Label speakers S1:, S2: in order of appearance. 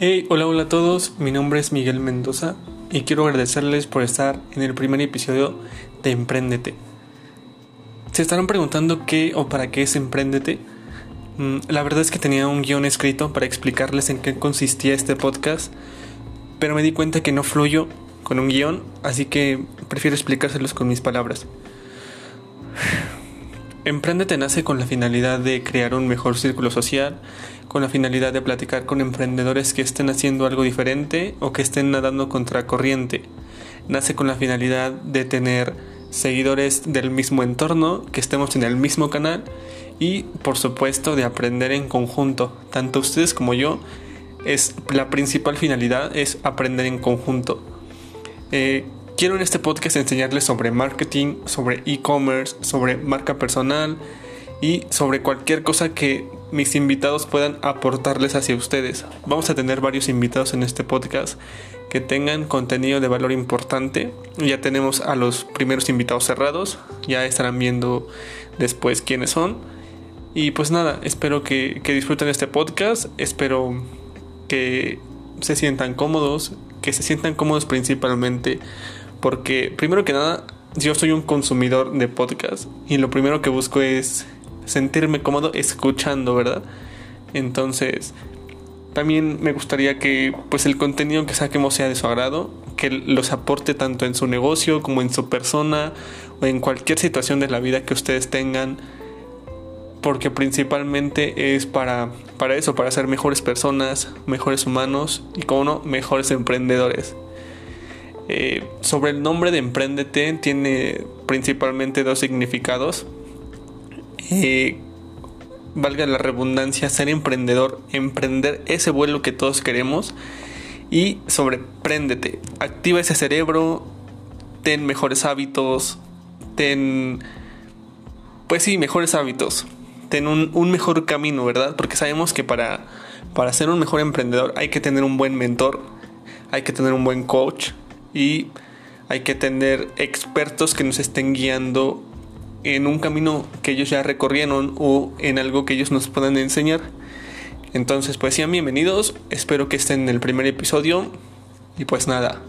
S1: Hey, hola, hola a todos. Mi nombre es Miguel Mendoza y quiero agradecerles por estar en el primer episodio de Emprendete. Se estarán preguntando qué o para qué es Emprendete. Mm, la verdad es que tenía un guion escrito para explicarles en qué consistía este podcast, pero me di cuenta que no fluyo con un guion, así que prefiero explicárselos con mis palabras. Emprendete nace con la finalidad de crear un mejor círculo social, con la finalidad de platicar con emprendedores que estén haciendo algo diferente o que estén nadando contra corriente. Nace con la finalidad de tener seguidores del mismo entorno, que estemos en el mismo canal y por supuesto de aprender en conjunto. Tanto ustedes como yo, es la principal finalidad es aprender en conjunto. Eh, Quiero en este podcast enseñarles sobre marketing, sobre e-commerce, sobre marca personal y sobre cualquier cosa que mis invitados puedan aportarles hacia ustedes. Vamos a tener varios invitados en este podcast que tengan contenido de valor importante. Ya tenemos a los primeros invitados cerrados, ya estarán viendo después quiénes son. Y pues nada, espero que, que disfruten este podcast, espero que se sientan cómodos, que se sientan cómodos principalmente porque primero que nada, yo soy un consumidor de podcast y lo primero que busco es sentirme cómodo escuchando, ¿verdad? Entonces, también me gustaría que pues el contenido que saquemos sea de su agrado, que los aporte tanto en su negocio como en su persona o en cualquier situación de la vida que ustedes tengan, porque principalmente es para, para eso, para ser mejores personas, mejores humanos y como no, mejores emprendedores. Eh, sobre el nombre de Emprendete tiene principalmente dos significados. Eh, valga la redundancia, ser emprendedor, emprender ese vuelo que todos queremos. Y sobre préndete, activa ese cerebro, ten mejores hábitos, ten, pues sí, mejores hábitos, ten un, un mejor camino, ¿verdad? Porque sabemos que para, para ser un mejor emprendedor hay que tener un buen mentor, hay que tener un buen coach, y hay que tener expertos que nos estén guiando en un camino que ellos ya recorrieron o en algo que ellos nos puedan enseñar. Entonces, pues sean bienvenidos, espero que estén en el primer episodio. Y pues nada,